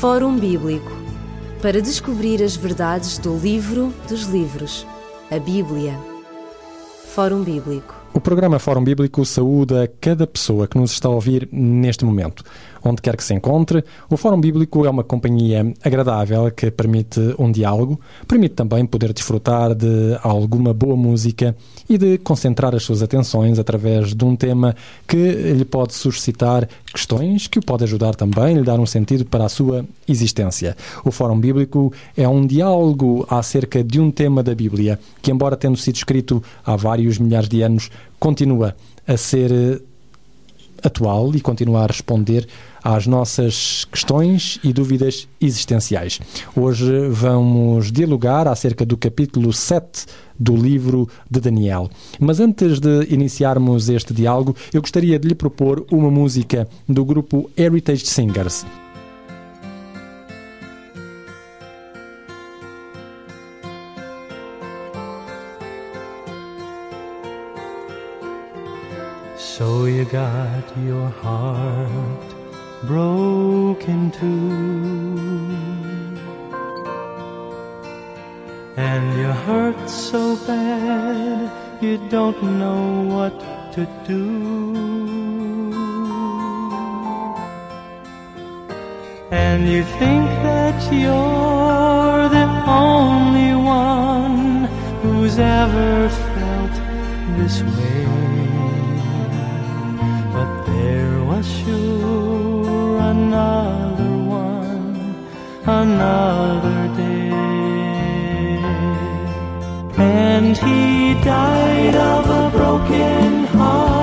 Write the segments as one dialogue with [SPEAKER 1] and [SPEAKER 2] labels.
[SPEAKER 1] Fórum Bíblico para descobrir as verdades do livro dos livros, a Bíblia. Fórum Bíblico.
[SPEAKER 2] O programa Fórum Bíblico saúda cada pessoa que nos está a ouvir neste momento onde quer que se encontre. O Fórum Bíblico é uma companhia agradável que permite um diálogo, permite também poder desfrutar de alguma boa música e de concentrar as suas atenções através de um tema que lhe pode suscitar questões, que o pode ajudar também, lhe dar um sentido para a sua existência. O Fórum Bíblico é um diálogo acerca de um tema da Bíblia que, embora tendo sido escrito há vários milhares de anos, continua a ser atual e continua a responder às nossas questões e dúvidas existenciais. Hoje vamos dialogar acerca do capítulo 7 do livro de Daniel. Mas antes de iniciarmos este diálogo, eu gostaria de lhe propor uma música do grupo Heritage Singers.
[SPEAKER 3] So you got your heart broken too. And you're hurt so bad you don't know what to do. And you think that you're the only one who's ever felt this way. But there was sure another day. And he died of a broken heart.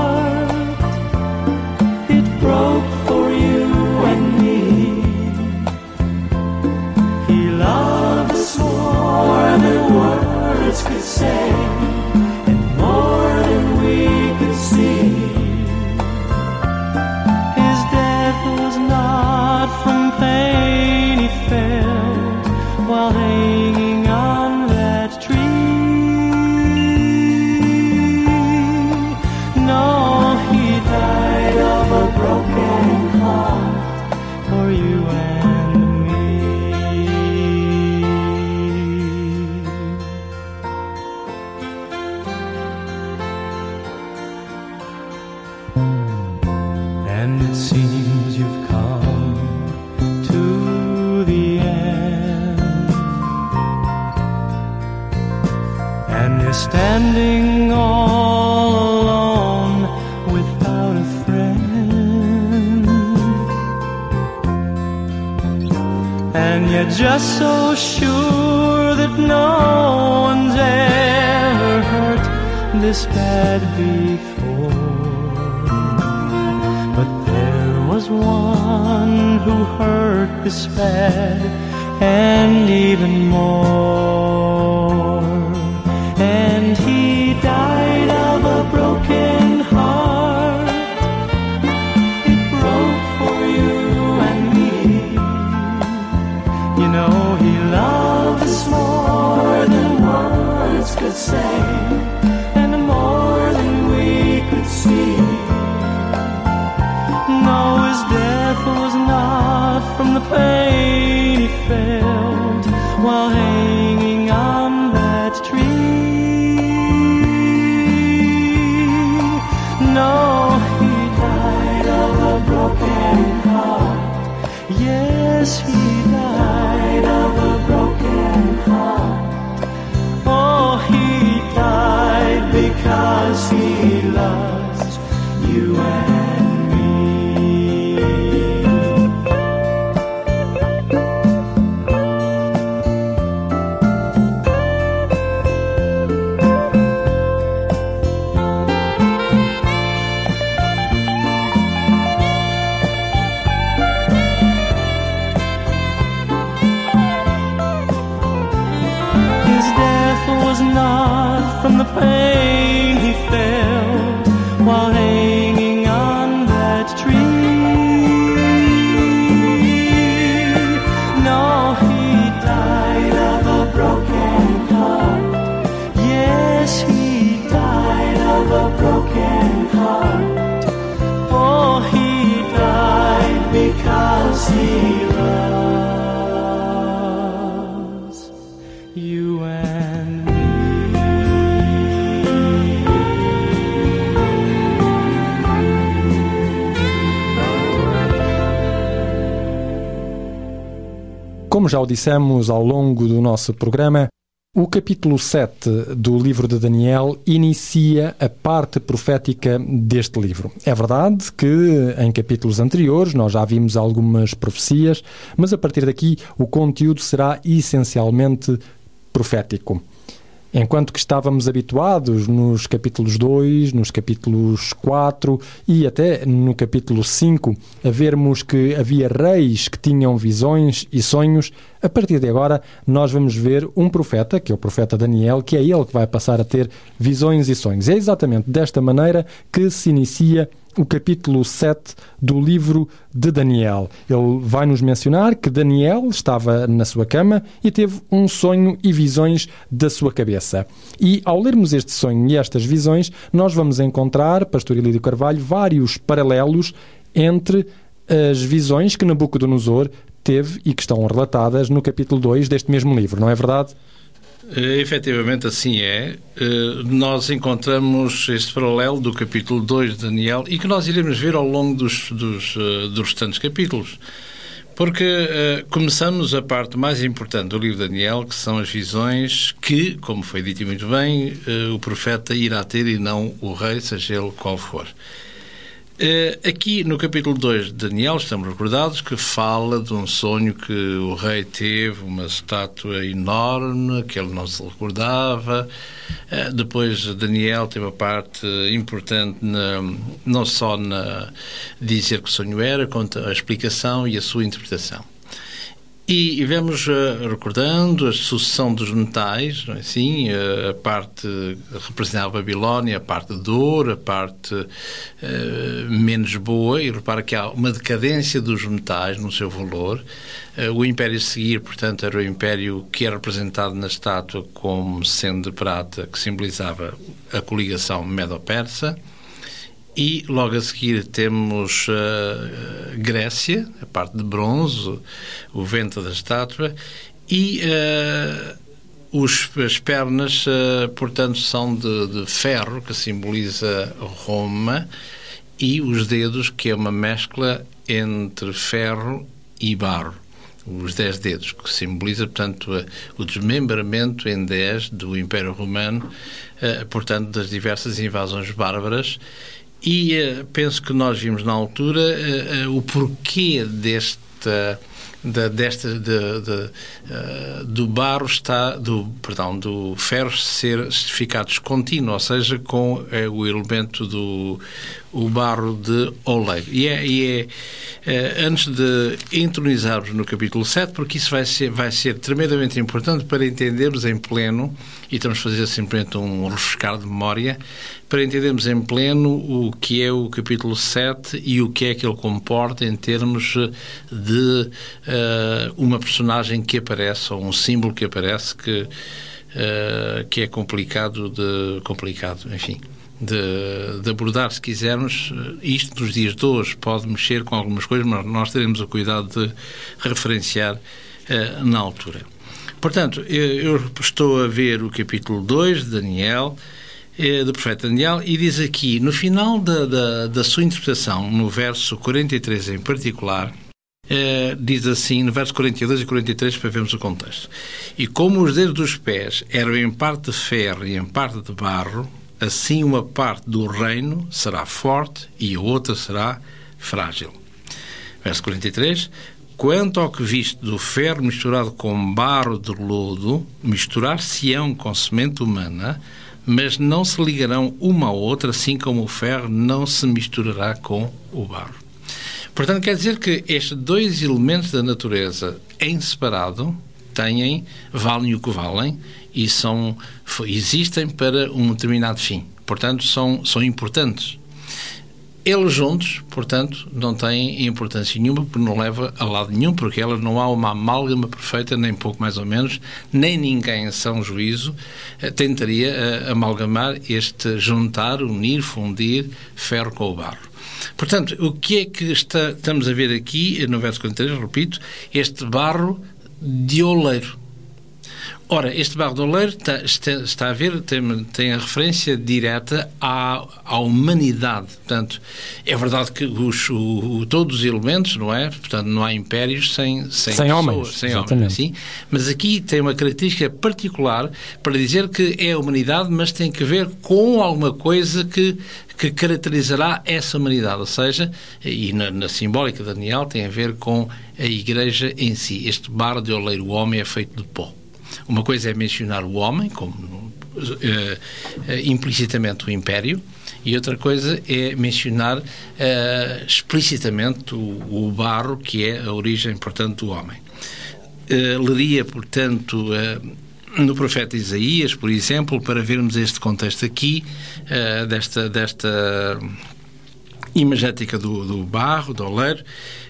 [SPEAKER 3] Yes.
[SPEAKER 2] Como já o dissemos ao longo do nosso programa, o capítulo 7 do livro de Daniel inicia a parte profética deste livro. É verdade que em capítulos anteriores nós já vimos algumas profecias, mas a partir daqui o conteúdo será essencialmente profético. Enquanto que estávamos habituados nos capítulos 2, nos capítulos 4 e até no capítulo 5 a vermos que havia reis que tinham visões e sonhos, a partir de agora nós vamos ver um profeta, que é o profeta Daniel, que é ele que vai passar a ter visões e sonhos. É exatamente desta maneira que se inicia o capítulo 7 do livro de Daniel. Ele vai nos mencionar que Daniel estava na sua cama e teve um sonho e visões da sua cabeça. E ao lermos este sonho e estas visões, nós vamos encontrar, Pastor Ilídio Carvalho, vários paralelos entre as visões que Nabucodonosor teve e que estão relatadas no capítulo 2 deste mesmo livro, não é verdade?
[SPEAKER 4] Uh, efetivamente assim é. Uh, nós encontramos este paralelo do capítulo 2 de Daniel e que nós iremos ver ao longo dos, dos, uh, dos restantes capítulos. Porque começamos a parte mais importante do livro de Daniel, que são as visões que, como foi dito muito bem, o profeta irá ter e não o rei, seja ele qual for. Eh, aqui no capítulo 2 de Daniel, estamos recordados que fala de um sonho que o rei teve, uma estátua enorme, que ele não se recordava. Eh, depois, Daniel teve a parte importante, na, não só na dizer que sonho era, quanto a explicação e a sua interpretação. E, vemos uh, recordando a sucessão dos metais, é assim? Uh, a parte representava a Babilónia, a parte de ouro, a parte uh, menos boa, e repara que há uma decadência dos metais no seu valor. o Império a seguir, portanto, era o Império que é representado na estátua como sendo de prata, que simbolizava a coligação medo-persa. E logo a seguir temos uh, Grécia, a parte de bronze, o vento da estátua, e uh, os, as pernas, uh, portanto, são de, de, ferro, que simboliza Roma, e os dedos, que é uma mescla entre ferro e barro. Os dez dedos, que simboliza, portanto, o desmembramento em dez do Império Romano, portanto, das diversas invasões bárbaras e uh, penso que nós vimos na altura uh, o porquê desta da, desta de, de, uh, do barro está do perdão do ferro ser ficar descontínuo, ou seja, com uh, o elemento do o barro de oleiro. E é, e é uh, antes de entronizarmos no capítulo 7, porque isso vai ser, vai ser tremendamente importante para entendermos em pleno, e estamos a fazer simplesmente um refrescar de memória, para entendermos em pleno o que é o capítulo 7 e o que é que ele comporta em termos de uh, uma personagem que aparece, ou um símbolo que aparece que, uh, que é complicado de. complicado, enfim. De, de, abordar, se quisermos. Isto nos dias de hoje pode mexer com algumas coisas, mas nós teremos o cuidado de referenciar uh, na altura. Portanto, eu, eu, estou a ver o capítulo 2 de Daniel, eh, do profeta Daniel, e diz aqui, no final da, da, da sua interpretação, no verso 43 em particular, diz assim, no verso 42 e 43, para vermos o contexto. E como os dedos dos pés eram em parte de ferro e em parte de barro, assim uma parte do reino será forte e a outra será frágil. Verso 43. Quanto ao que viste do ferro misturado com barro de lodo, misturar-se-ão com semente humana, mas não se ligarão uma à outra, assim como o ferro não se misturará com o barro. Portanto, quer dizer que estes dois elementos da natureza em separado têm, valem o que valem e são, existem para um determinado fim. Portanto, são, são importantes. Eles juntos, portanto, não têm importância nenhuma, porque não leva a lado nenhum, porque elas não há uma amálgama perfeita, nem pouco mais ou menos, nem ninguém em são juízo eh, tentaria eh, amalgamar este juntar, unir, fundir ferro com o barro. Portanto, o que é que está, estamos a ver aqui, no verso 43, repito, este barro de oleiro. Ora, este barro do oleiro está, está, está a ver, tem, tem, a referência direta à, à humanidade. Portanto, é verdade que os, o, todos os elementos, não é? Portanto, não há impérios sem, sem,
[SPEAKER 2] sem
[SPEAKER 4] pessoas,
[SPEAKER 2] homens.
[SPEAKER 4] Sem
[SPEAKER 2] exatamente.
[SPEAKER 4] homens, assim. Mas aqui tem uma característica particular para dizer que é a humanidade, mas tem que ver com alguma coisa que, que caracterizará essa humanidade. Ou seja, e na, na simbólica de Daniel tem a ver com a igreja em si. Este barro de oleiro, o homem é feito de pó. Uma coisa é mencionar o homem, como uh, uh, implicitamente o império, e outra coisa é mencionar uh, explicitamente o, o, barro, que é a origem, portanto, do homem. leria, portanto, no profeta Isaías, por exemplo, para vermos este contexto aqui, desta, desta imagética do, do barro, do oleiro,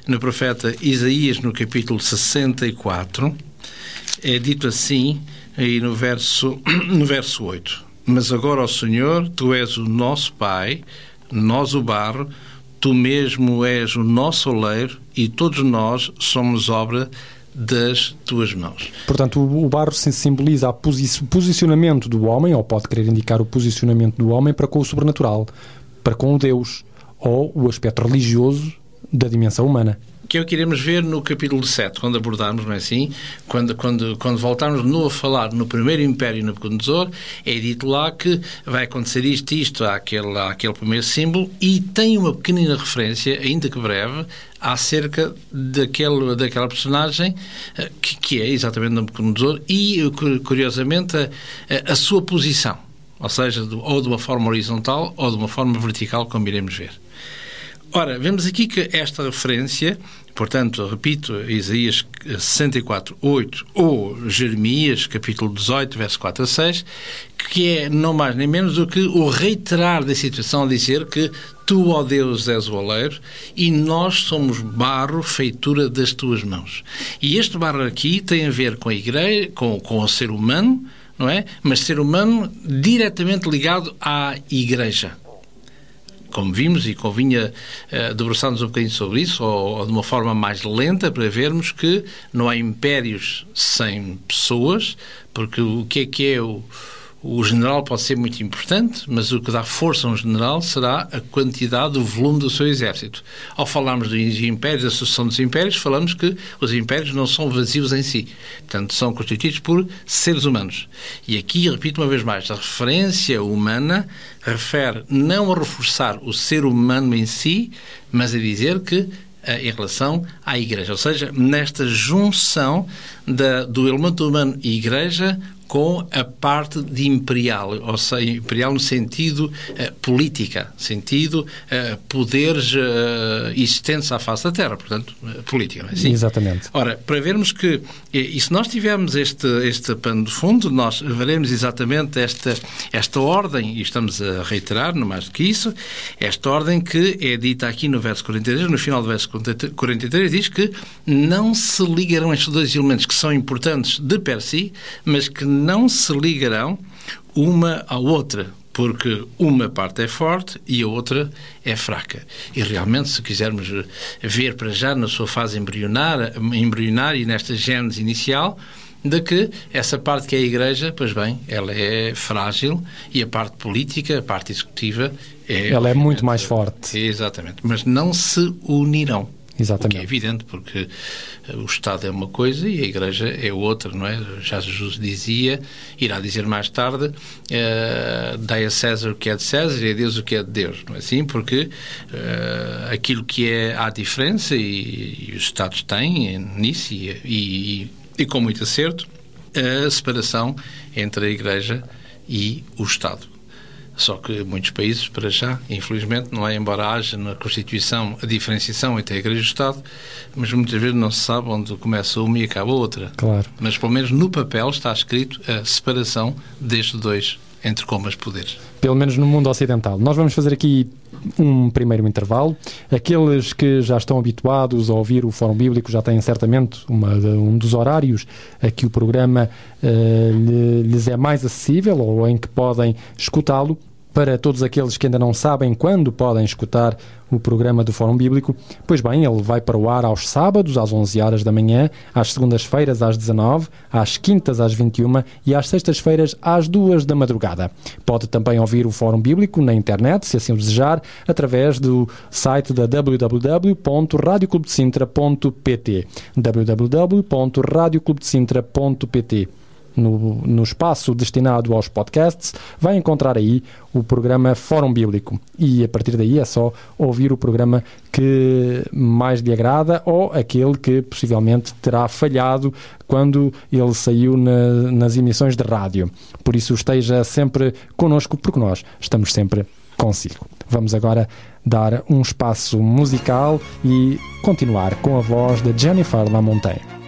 [SPEAKER 4] no profeta Isaías, no capítulo 64 é dito assim aí no verso, no verso 8. Mas agora, ó Senhor, tu és o nosso Pai, nós o barro, tu mesmo és o nosso oleiro e todos nós somos obra das tuas mãos.
[SPEAKER 2] Portanto, o barro simboliza o posicionamento do homem, ou pode querer indicar o posicionamento do homem para com o sobrenatural, para com o Deus, ou o aspecto religioso da dimensão humana
[SPEAKER 4] que é o que iremos ver no capítulo 7, quando abordarmos, não é assim? Quando, quando, quando voltarmos de novo a falar no primeiro Império Nabucodonosor, é dito lá que vai acontecer isto isto àquele, àquele primeiro símbolo e tem uma pequenina referência, ainda que breve, acerca daquele, daquela personagem eh, que, que é exatamente Nabucodonosor e, curiosamente, a, a sua posição, ou seja, ou de uma forma horizontal ou de uma forma vertical, como iremos ver. Ora, vemos aqui que esta referência Portanto, repito, Isaías 64, 8 ou Jeremias, capítulo 18, verso 4 a 6, que é não mais nem menos do que o reiterar da situação, dizer que tu, ó Deus, és o oleiro e nós somos barro, feitura das tuas mãos. E este barro aqui tem a ver com a igreja, com, com o ser humano, não é? Mas ser humano diretamente ligado à igreja como vimos, e convinha uh, debruçarmos um bocadinho sobre isso, ou, ou, de uma forma mais lenta, para vermos que não há impérios sem pessoas, porque o que é que é o o general pode ser muito importante, mas o que dá força a um general será a quantidade, o volume do seu exército. Ao falarmos dos impérios, da sucessão dos impérios, falamos que os impérios não são vazios em si. Portanto, são constituídos por seres humanos. E aqui, repito uma vez mais, a referência humana refere não a reforçar o ser humano em si, mas a dizer que eh, em relação à Igreja. Ou seja, nesta junção da, do elemento humano e Igreja com a parte de imperial, ou seja, imperial no sentido uh, política, sentido uh, poderes uh, existentes à face da Terra, portanto, política, não é assim?
[SPEAKER 2] Exatamente.
[SPEAKER 4] Ora, para vermos que, e, e se nós tivermos este, este pano de fundo, nós veremos exatamente esta, esta ordem, e estamos a reiterar, não mais do que isso, esta ordem que é dita aqui no verso 43, no final do verso 43, diz que não se ligarão estes dois elementos que são importantes de per si, mas que não se ligarão uma à outra, porque uma parte é forte e a outra é fraca. E realmente, se quisermos ver para já na sua fase embrionária, embrionária e nesta gênese inicial, de que essa parte que é a Igreja, pois bem, ela é frágil e a parte política, a parte executiva, é.
[SPEAKER 2] Ela é muito mais forte.
[SPEAKER 4] Exatamente. Mas não se unirão.
[SPEAKER 2] Exatamente.
[SPEAKER 4] O que é evidente, porque eh, o Estado é uma coisa e a Igreja é outra, não é? Já Jesus dizia, irá dizer mais tarde, uh, dai a César o que é de César e a Deus o que é de Deus, não é assim? Porque uh, aquilo que é, há diferença e, e os Estados têm nisso e, e, e com muito acerto, a separação entre a Igreja e o Estado. Só que muitos países, para já, infelizmente, não é, embora haja na Constituição a diferenciação entre a Igreja e o Estado, mas muitas vezes não se sabe onde começa uma e acaba a outra.
[SPEAKER 2] Claro.
[SPEAKER 4] Mas pelo menos no papel está escrito a separação destes dois entre comas poderes.
[SPEAKER 2] Pelo menos no mundo ocidental. Nós vamos fazer aqui um primeiro intervalo. Aqueles que já estão habituados a ouvir o Fórum Bíblico já têm certamente uma, um dos horários a que o programa uh, lhes é mais acessível ou em que podem escutá-lo
[SPEAKER 5] para todos aqueles que ainda não sabem quando podem escutar o programa do Fórum Bíblico, pois bem, ele vai para o ar aos sábados às 11 horas da manhã, às segundas-feiras às 19, às quintas às 21 e às sextas-feiras às 2 da madrugada. Pode também ouvir o Fórum Bíblico na internet, se assim desejar, através do site da www.radioclubdecintra.pt www.radioclubdecintra.pt no, no espaço destinado aos podcasts, vai encontrar aí o programa Fórum Bíblico. E a partir daí é só ouvir o programa que mais lhe agrada ou aquele que possivelmente terá falhado quando ele saiu na, nas emissões de rádio. Por isso esteja sempre connosco, porque nós estamos sempre consigo. Vamos agora dar um espaço musical e continuar com a voz de Jennifer Lamontagne.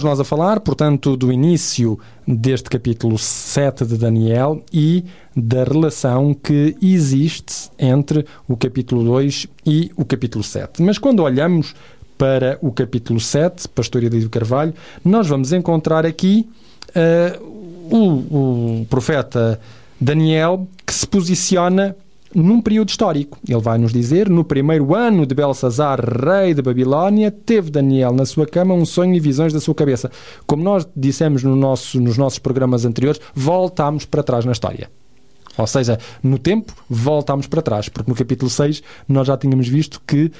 [SPEAKER 2] Earth.
[SPEAKER 5] Estávamos nós a falar, portanto, do início deste capítulo 7 de Daniel e da relação que existe entre o capítulo 2 e o capítulo 7. Mas quando olhamos para o capítulo 7, Pastor Edito Carvalho, nós vamos encontrar aqui eh, o, o profeta Daniel que se posiciona
[SPEAKER 2] num período histórico. Ele vai nos dizer: no primeiro ano de Belsazar, rei de Babilónia, teve Daniel na sua cama um sonho e visões da sua cabeça. Como nós dissemos no nosso, nos nossos programas anteriores, voltámos para trás na história. Ou seja, no tempo, voltámos para trás, porque no capítulo 6 nós já tínhamos visto que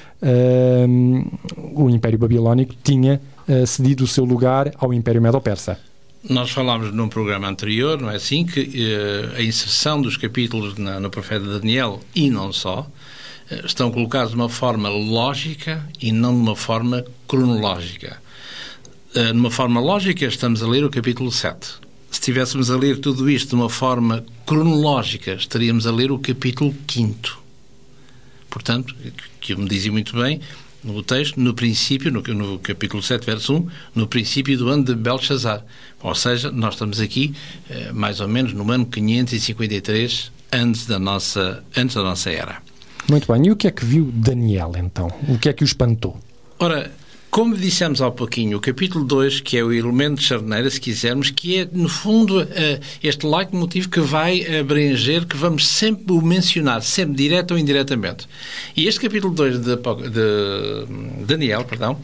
[SPEAKER 2] hum, o Império Babilónico tinha uh, cedido o seu lugar ao Império Medo-Persa.
[SPEAKER 4] Nós falámos num programa anterior, não é assim, que eh, a inserção dos capítulos na, no profeta Daniel, e não só, eh, estão colocados de uma forma lógica e não de uma forma cronológica. Eh, numa forma lógica, estamos a ler o capítulo 7. Se estivéssemos a ler tudo isto de uma forma cronológica, estaríamos a ler o capítulo 5. Portanto, que me dizia muito bem, no texto, no princípio, no, no, capítulo 7, verso 1, no princípio do ano de Belshazzar. Ou seja, nós estamos aqui eh, mais ou menos no ano 553 antes da nossa, antes da nossa era.
[SPEAKER 2] Muito bem. E o que é que viu Daniel, então? O que é que o espantou?
[SPEAKER 4] Ora, como dissemos há pouquinho, o capítulo 2, que é o elemento de charneira, se quisermos, que é, no fundo, eh, este leitmotiv que vai abranger, que vamos sempre o mencionar, sempre direto ou indiretamente. E este capítulo 2 de, de Daniel, perdão,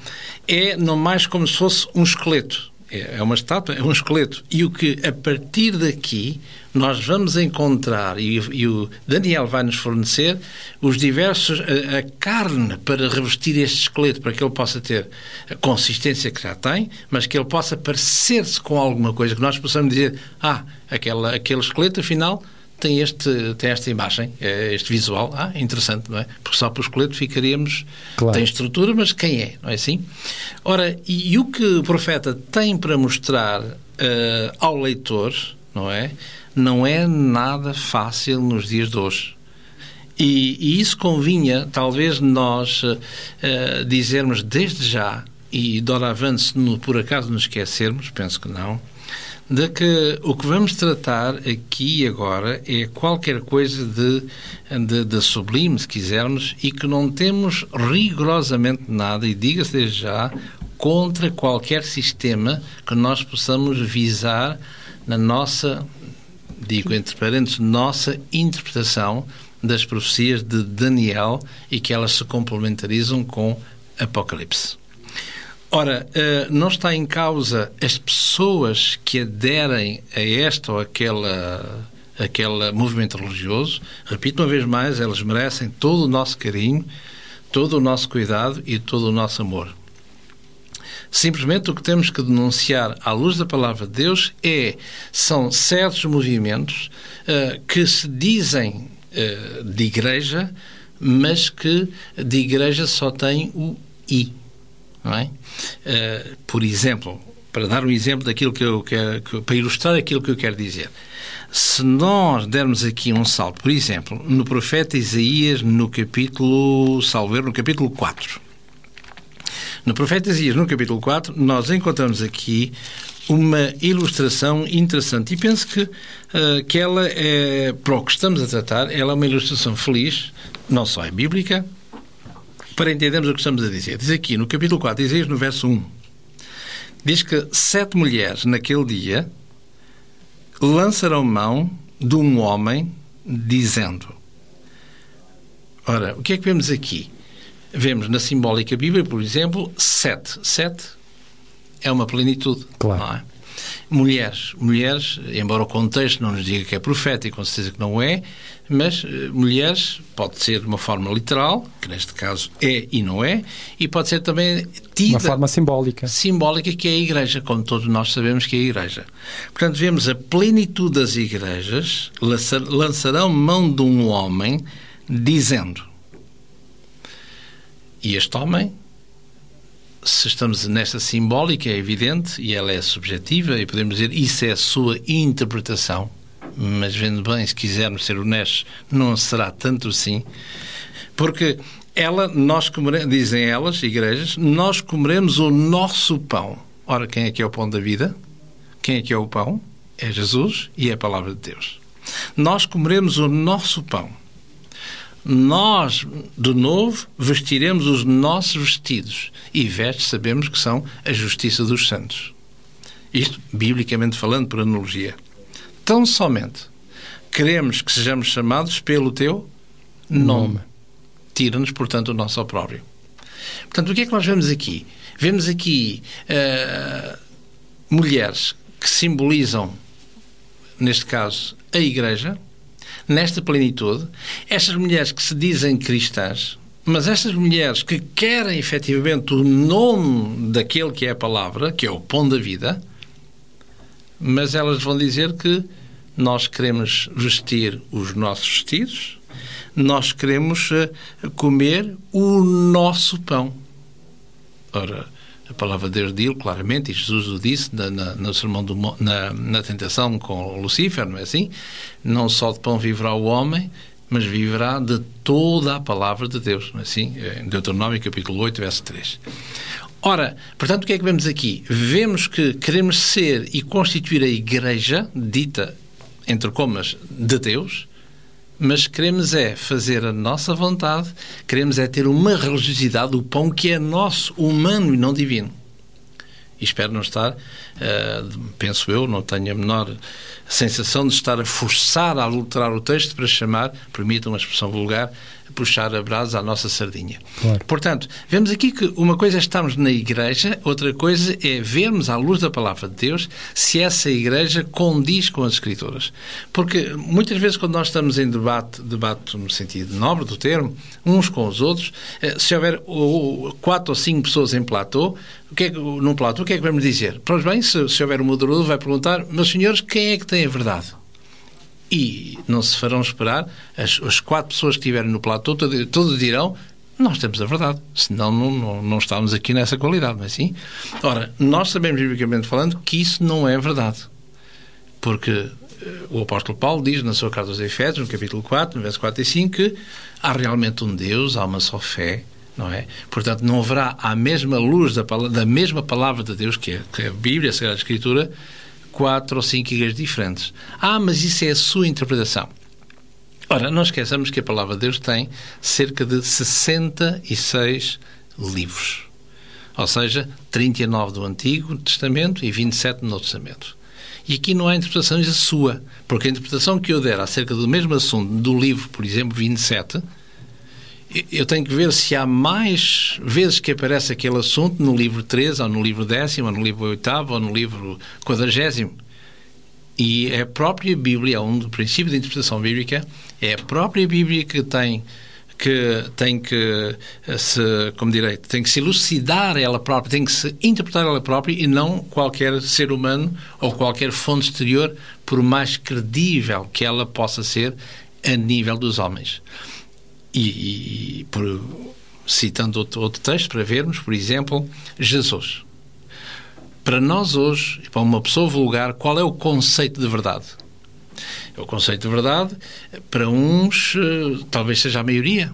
[SPEAKER 4] é não mais como se fosse um esqueleto. É uma estátua, é um esqueleto. E o que, a partir daqui, nós vamos encontrar, e, e o Daniel vai nos fornecer, os diversos, a, a, carne para revestir este esqueleto, para que ele possa ter a consistência que já tem, mas que ele possa parecer-se com alguma coisa, que nós possamos dizer, ah, aquela, aquele esqueleto, afinal, tem, este, tem esta imagem, é este visual. Ah, interessante, não é? Porque só para o esqueleto ficaríamos. Claro. Tem estrutura, mas quem é? Não é assim? Ora, e, e o que o profeta tem para mostrar uh, ao leitor, não é? Não é nada fácil nos dias de hoje. E, e isso convinha, talvez, nós uh, dizermos desde já, e doravante, se no, por acaso nos esquecermos, penso que não, de que o que vamos tratar aqui e agora é qualquer coisa de, de, de, sublime, se quisermos, e que não temos rigorosamente nada, e diga-se desde já, contra qualquer sistema que nós possamos visar na nossa, digo entre parênteses, nossa interpretação das profecias de Daniel e que elas se complementarizam com Apocalipse. Ora, eh, não está em causa as pessoas que aderem a esta ou aquela, aquele movimento religioso. Repito uma vez mais, elas merecem todo o nosso carinho, todo o nosso cuidado e todo o nosso amor. Simplesmente o que temos que denunciar à luz da palavra de Deus é são certos movimentos uh, que se dizem uh, de igreja, mas que de igreja só tem o i não é? Uh, por exemplo, para dar um exemplo daquilo que eu quero, para ilustrar aquilo que eu quero dizer. Se nós dermos aqui um salto, por exemplo, no profeta Isaías, no capítulo, salver, no capítulo 4. No profeta Isaías, no capítulo 4, nós encontramos aqui uma ilustração interessante e penso que, uh, que ela é, para o que estamos a tratar, ela é uma ilustração feliz, não só é bíblica, para entendermos o que estamos a dizer. Diz aqui no capítulo 4, diz no verso 1, diz que sete mulheres naquele dia lançarão mão de um homem dizendo. Ora, o que é que vemos aqui? Vemos na simbólica Bíblia, por exemplo, sete. Sete é uma plenitude.
[SPEAKER 2] Claro.
[SPEAKER 4] Mulheres, mulheres, embora o contexto não nos diga que é profético, com certeza que não é, mas uh, mulheres pode ser de uma forma literal, que neste caso é e não é, e pode ser também tida...
[SPEAKER 2] Uma forma simbólica.
[SPEAKER 4] Simbólica, que é a Igreja, como todos nós sabemos que é a Igreja. Portanto, vemos a plenitude das igrejas lançarão mão de um homem dizendo... E este homem se estamos nesta simbólica, é evidente, e ela é subjetiva, e podemos dizer isso é a sua interpretação, mas vendo bem, se quisermos ser honestos, não será tanto assim, porque ela, nós comeremos, dizem elas, igrejas, nós comeremos o nosso pão. Ora, quem é que é o pão da vida? Quem é que é o pão? É Jesus e é a palavra de Deus. Nós comeremos o nosso pão nós, de novo, vestiremos os nossos vestidos. E vestes sabemos que são a justiça dos santos. Isto, biblicamente falando, por analogia. Tão somente queremos que sejamos chamados pelo teu nome. Tira-nos, portanto, o nosso opróbrio. Portanto, o que é que nós vemos aqui? Vemos aqui uh, mulheres que simbolizam, neste caso, a Igreja, nesta plenitude. Estas mulheres que se dizem cristãs, mas estas mulheres que querem efetivamente o nome daquele que é a palavra, que é o pão da vida, mas elas vão dizer que nós queremos vestir os nossos vestidos, nós queremos eh, comer o nosso pão. Ora, a palavra de Deus diz claramente, e Jesus o disse na, na, no sermão do, na, na tentação com Lucifer, não é assim? Não só de pão viverá o homem, mas viverá de toda a palavra de Deus, não é assim? Em Deuteronômio capítulo 8, verso 3. Ora, portanto, o que é que vemos aqui? Vemos que queremos ser e constituir a igreja, dita entre comas, de Deus, mas queremos é fazer a nossa vontade, queremos é ter uma religiosidade, o pão que é nosso, humano e não divino. E espero não estar, uh, penso eu, não tenho a menor sensação de estar a forçar a alterar o texto para chamar, permitam uma expressão vulgar, puxar a brasa à nossa sardinha.
[SPEAKER 2] Claro.
[SPEAKER 4] Portanto, vemos aqui que uma coisa é estarmos na igreja, outra coisa é vermos à luz da palavra de Deus se essa igreja condiz com as escrituras. Porque muitas vezes quando nós estamos em debate, debate no sentido nobre do termo, uns com os outros, eh, se houver quatro ou cinco pessoas em platô, o que é que, num platô, o que é que vamos dizer? Pois bem, se, se houver um moderador, vai perguntar, meus senhores, quem é que tem a verdade? E não se farão esperar, as, as quatro pessoas que estiverem no platô, todos, todos dirão, nós temos a verdade, senão não, não, não estamos aqui nessa qualidade, não é assim? Ora, nós sabemos, biblicamente falando, que isso não é verdade. Porque eh, o apóstolo Paulo diz na sua carta aos Efésios, no capítulo 4, no verso 4 e 5, que há realmente um Deus, há uma só fé, não é? Portanto, não haverá a mesma luz da, da mesma palavra de Deus, que é, que é a Bíblia, a Sagrada Escritura, quatro ou cinco igrejas diferentes. Ah, mas isso é a sua interpretação. Ora, não esqueçamos que a palavra de Deus tem cerca de 66 livros. Ou seja, 39 do Antigo Testamento e 27 do Novo Testamento. E aqui não há interpretações a sua, porque a interpretação que eu der acerca do mesmo assunto do livro, por exemplo, 27, eu tenho que ver se há mais vezes que aparece aquele assunto no livro 13, ou no livro décimo, ou no livro oitavo, ou no livro quadragésimo. E é a própria Bíblia, um do princípio da interpretação bíblica, é a própria Bíblia que tem que tem que se, como direi, tem que se elucidar ela própria, tem que se interpretar ela própria e não qualquer ser humano ou qualquer fonte exterior, por mais credível que ela possa ser a nível dos homens. E, e por, citando outro, outro texto para vermos, por exemplo, Jesus. Para nós hoje, para uma pessoa vulgar, qual é o conceito de verdade? O conceito de verdade, para uns, eh, talvez seja a maioria.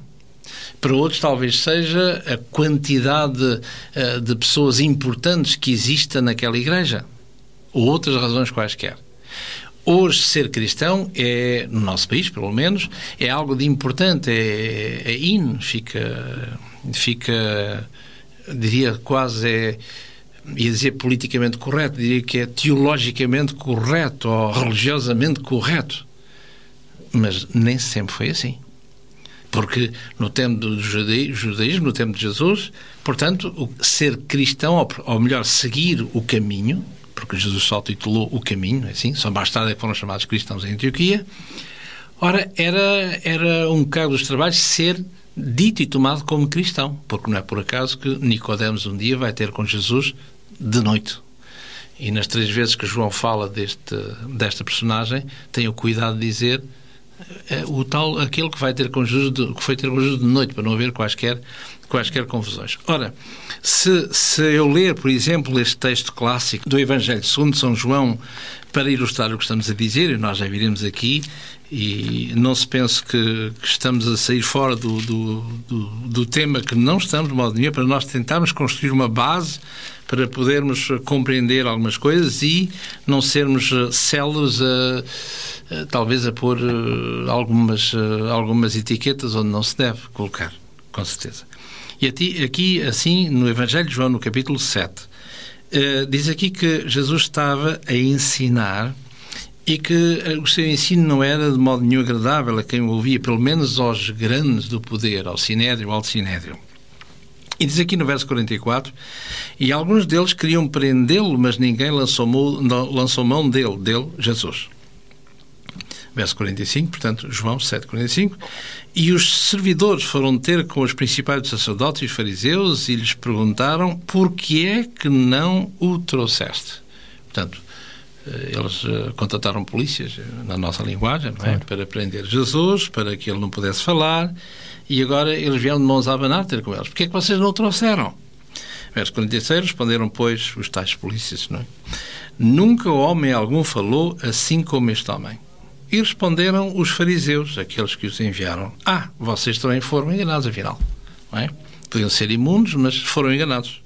[SPEAKER 4] Para outros, talvez seja a quantidade eh, de pessoas importantes que exista naquela igreja. Ou outras razões quaisquer. Hoje, ser cristão é, no nosso país, pelo menos, é algo de importante, é, é in, fica, fica, diria quase, é, ia dizer politicamente correto, diria que é teologicamente correto ou religiosamente correto. Mas nem sempre foi assim. Porque no tempo do judaísmo, no tempo de Jesus, portanto, ser cristão, ou melhor, seguir o caminho, porque Jesus só titulou o caminho, é assim, só mais tarde é foram chamados cristãos em Antioquia. Ora, era, era um cargo dos trabalhos ser dito e tomado como cristão, porque não é por acaso que Nicodemos um dia vai ter com Jesus de noite. E nas três vezes que João fala deste, desta personagem, tem o cuidado de dizer é, o tal, aquele que vai ter com Jesus, de, que foi ter com Jesus de noite, para não haver quaisquer, quaisquer confusões. Ora, se, se eu ler, por exemplo, este texto clássico do Evangelho segundo São João, para ilustrar o que estamos a dizer, e nós já viremos aqui, e não se pense que, que estamos a sair fora do, do, do, do, tema que não estamos, de modo nenhum, para nós tentarmos construir uma base para podermos compreender algumas coisas e não sermos células a eh, talvez a pôr eh, algumas, eh, algumas etiquetas onde não se deve colocar, com certeza. E aqui, assim, no Evangelho de João, no capítulo 7, diz aqui que Jesus estava a ensinar e que eh, o seu ensino não era de modo nenhum agradável a quem o ouvia, pelo menos aos grandes do poder, ao Sinédrio, ao Sinédrio. E diz aqui no verso 44, e alguns deles queriam prendê-lo, mas ninguém lançou mão, lançou mão dele, dele, Jesus. Verso 45, portanto, João 7, 45. E os servidores foram ter com os principais sacerdotes e os fariseus e lhes perguntaram por que é que não o trouxeste. Portanto, eh, eles eh, contrataram polícias, eh, na nossa linguagem, é? para prender Jesus, para que ele não pudesse falar, e agora eles vieram de mãos a abanar ter com eles. Porquê é que vocês não o trouxeram? Verso 46, responderam, pois, os tais polícias, não é? Nunca homem algum falou assim como este homem. E responderam os fariseus, aqueles que os enviaram. Ah, vocês também foram enganados, afinal. Não é? Podiam ser imundos, mas foram enganados.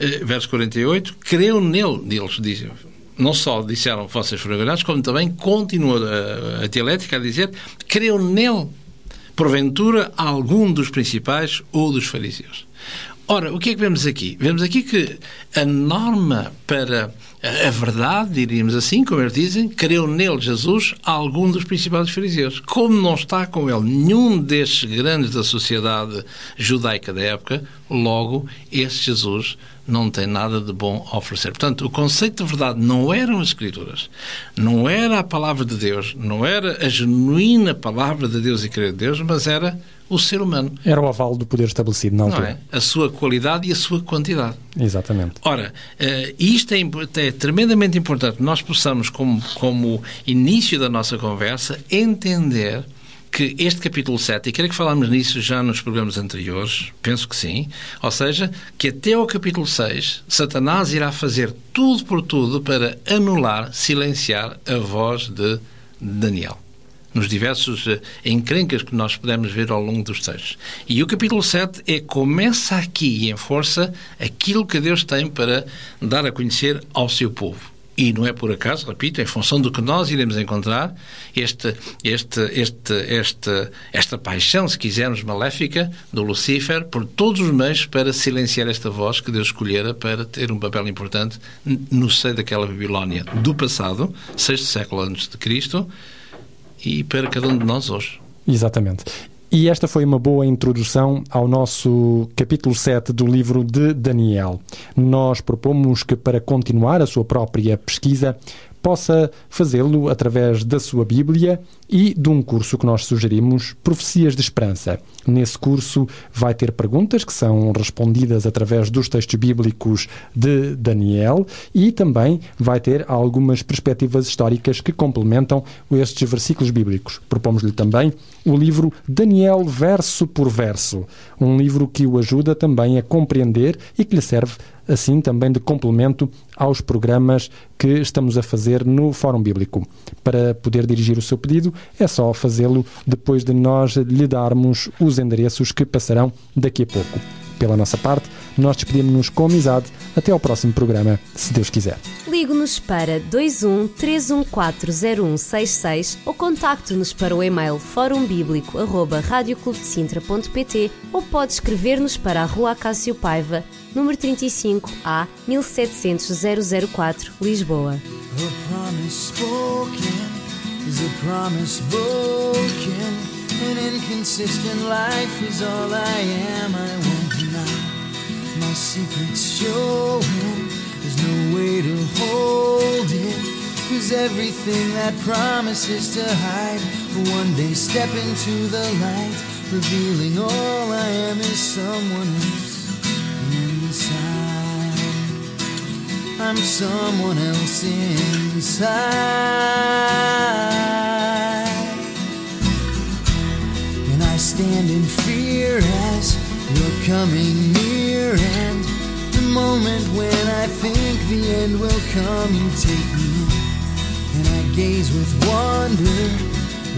[SPEAKER 4] Eh, Verso 48, creu nele, dizem. Não só disseram vocês foram enganados, como também continua a, a dialética a dizer, creu nele, porventura, algum dos principais ou dos fariseus. Ora, o que é que vemos aqui? Vemos aqui que a norma para a verdade, diríamos assim, como eles dizem, creu nele, Jesus, algum dos principais fariseus. Como não está com ele nenhum destes grandes da sociedade judaica da época, logo, esse Jesus não tem nada de bom a oferecer. Portanto, o conceito de verdade não eram as Escrituras, não era a palavra de Deus, não era a genuína palavra de Deus e crer em Deus, mas era o ser humano,
[SPEAKER 2] Era o aval do poder estabelecido na
[SPEAKER 4] não é? A sua qualidade e a sua quantidade.
[SPEAKER 2] Exatamente.
[SPEAKER 4] Ora, eh, isto é, é tremendamente importante nós possamos, como, como início da nossa conversa, entender que este capítulo 7, e creio que falámos nisso já nos programas anteriores, penso que sim, ou seja, que até ao capítulo 6, Satanás irá fazer tudo por tudo para anular, silenciar a voz de Daniel nos diversos eh, encrencas que nós podemos ver ao longo dos textos. E o capítulo 7 é começa aqui em força aquilo que Deus tem para dar a conhecer ao seu povo. E não é por acaso, repito, em função do que nós iremos encontrar, este, este, este, este, esta paixão, se quisermos, maléfica do Lucifer por todos os meios para silenciar esta voz que Deus escolhera para ter um papel importante no seio daquela Babilónia do passado, sexto século antes de Cristo, e para cada um de nós hoje.
[SPEAKER 2] Exatamente. E esta foi uma boa introdução ao nosso capítulo 7 do livro de Daniel. Nós propomos que, para continuar a sua própria pesquisa, possa fazê-lo através da sua Bíblia e de um curso que nós sugerimos, Profecias de Esperança. Nesse curso vai ter perguntas que são respondidas através dos textos bíblicos de Daniel e também vai ter algumas perspectivas históricas que complementam estes versículos bíblicos. Propomos-lhe também o livro Daniel verso por verso, um livro que o ajuda também a compreender e que lhe serve assim também de complemento aos programas que estamos a fazer no Fórum Bíblico. Para poder dirigir o seu pedido, é só fazê-lo depois de nós lhe darmos os endereços que passarão daqui a pouco. Pela nossa parte, nós despedimos-nos com amizade. Até ao próximo programa, se Deus quiser.
[SPEAKER 1] Ligue-nos para 21 3140166 ou contacte-nos para o e-mail forumbíblico.radioclubdecintra.pt ou pode escrever-nos para a Rua Acácio Paiva, número 35 A 1700 004, Lisboa.
[SPEAKER 3] A promise spoken is a promise broken. An inconsistent life is all I am. I won't deny my secrets showing. There's no way to hold it. Cause everything that promises to hide will one day step into the light, revealing all I am is someone else inside. I'm someone else inside. And I stand in fear coming near. And the moment when I think the end will come, you take me. And I gaze with wonder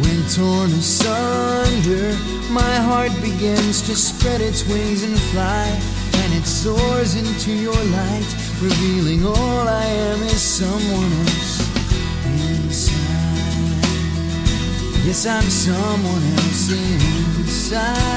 [SPEAKER 3] when torn asunder. My heart begins to spread its wings and fly. And it soars into your light, revealing all I am is someone else inside. Yes, I'm someone else inside.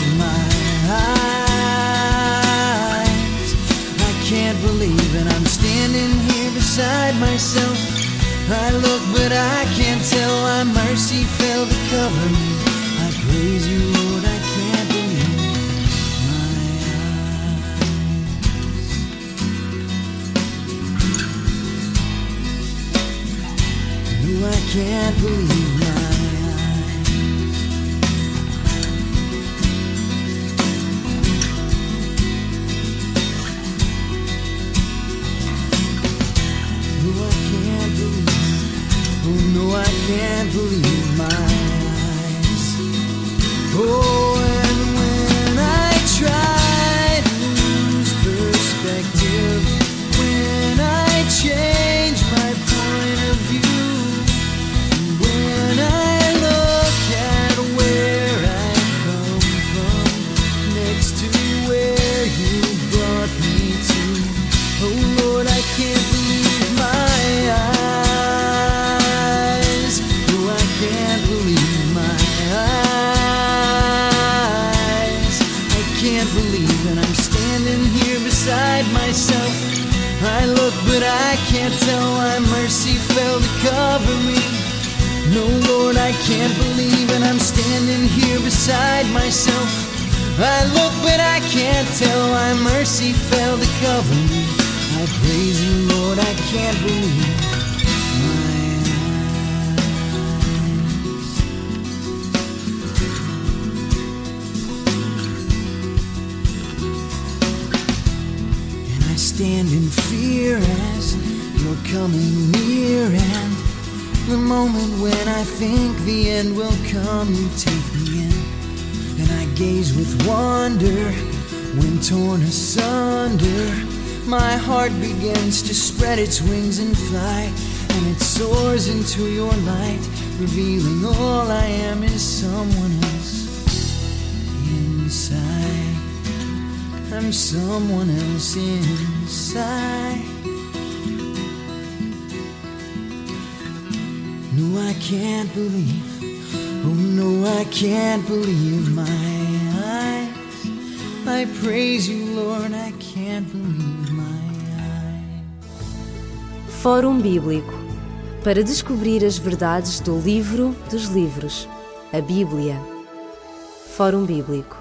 [SPEAKER 3] beside myself. I look, but I can't tell why mercy failed to cover me. I praise you, Lord, I can't believe my eyes. No, I can't believe can't believe my eyes. Oh, can't tell why mercy failed to cover me. No, Lord, I can't believe and I'm standing here beside myself. I look, but I can't tell why mercy failed to cover me. I praise you, Lord, I can't believe stand in fear coming near. And the moment when I think the end will come, you take me in. And I gaze with wonder when torn asunder. My heart begins to spread its wings and fly. And it soars into your light, revealing all I am is someone else inside. I'm someone else inside. No, I can't believe. Oh no, I can't believe my eyes. I praise you, Lord. I can't believe my eyes.
[SPEAKER 1] Fórum Bíblico para descobrir as verdades do livro dos livros, a Bíblia. Fórum Bíblico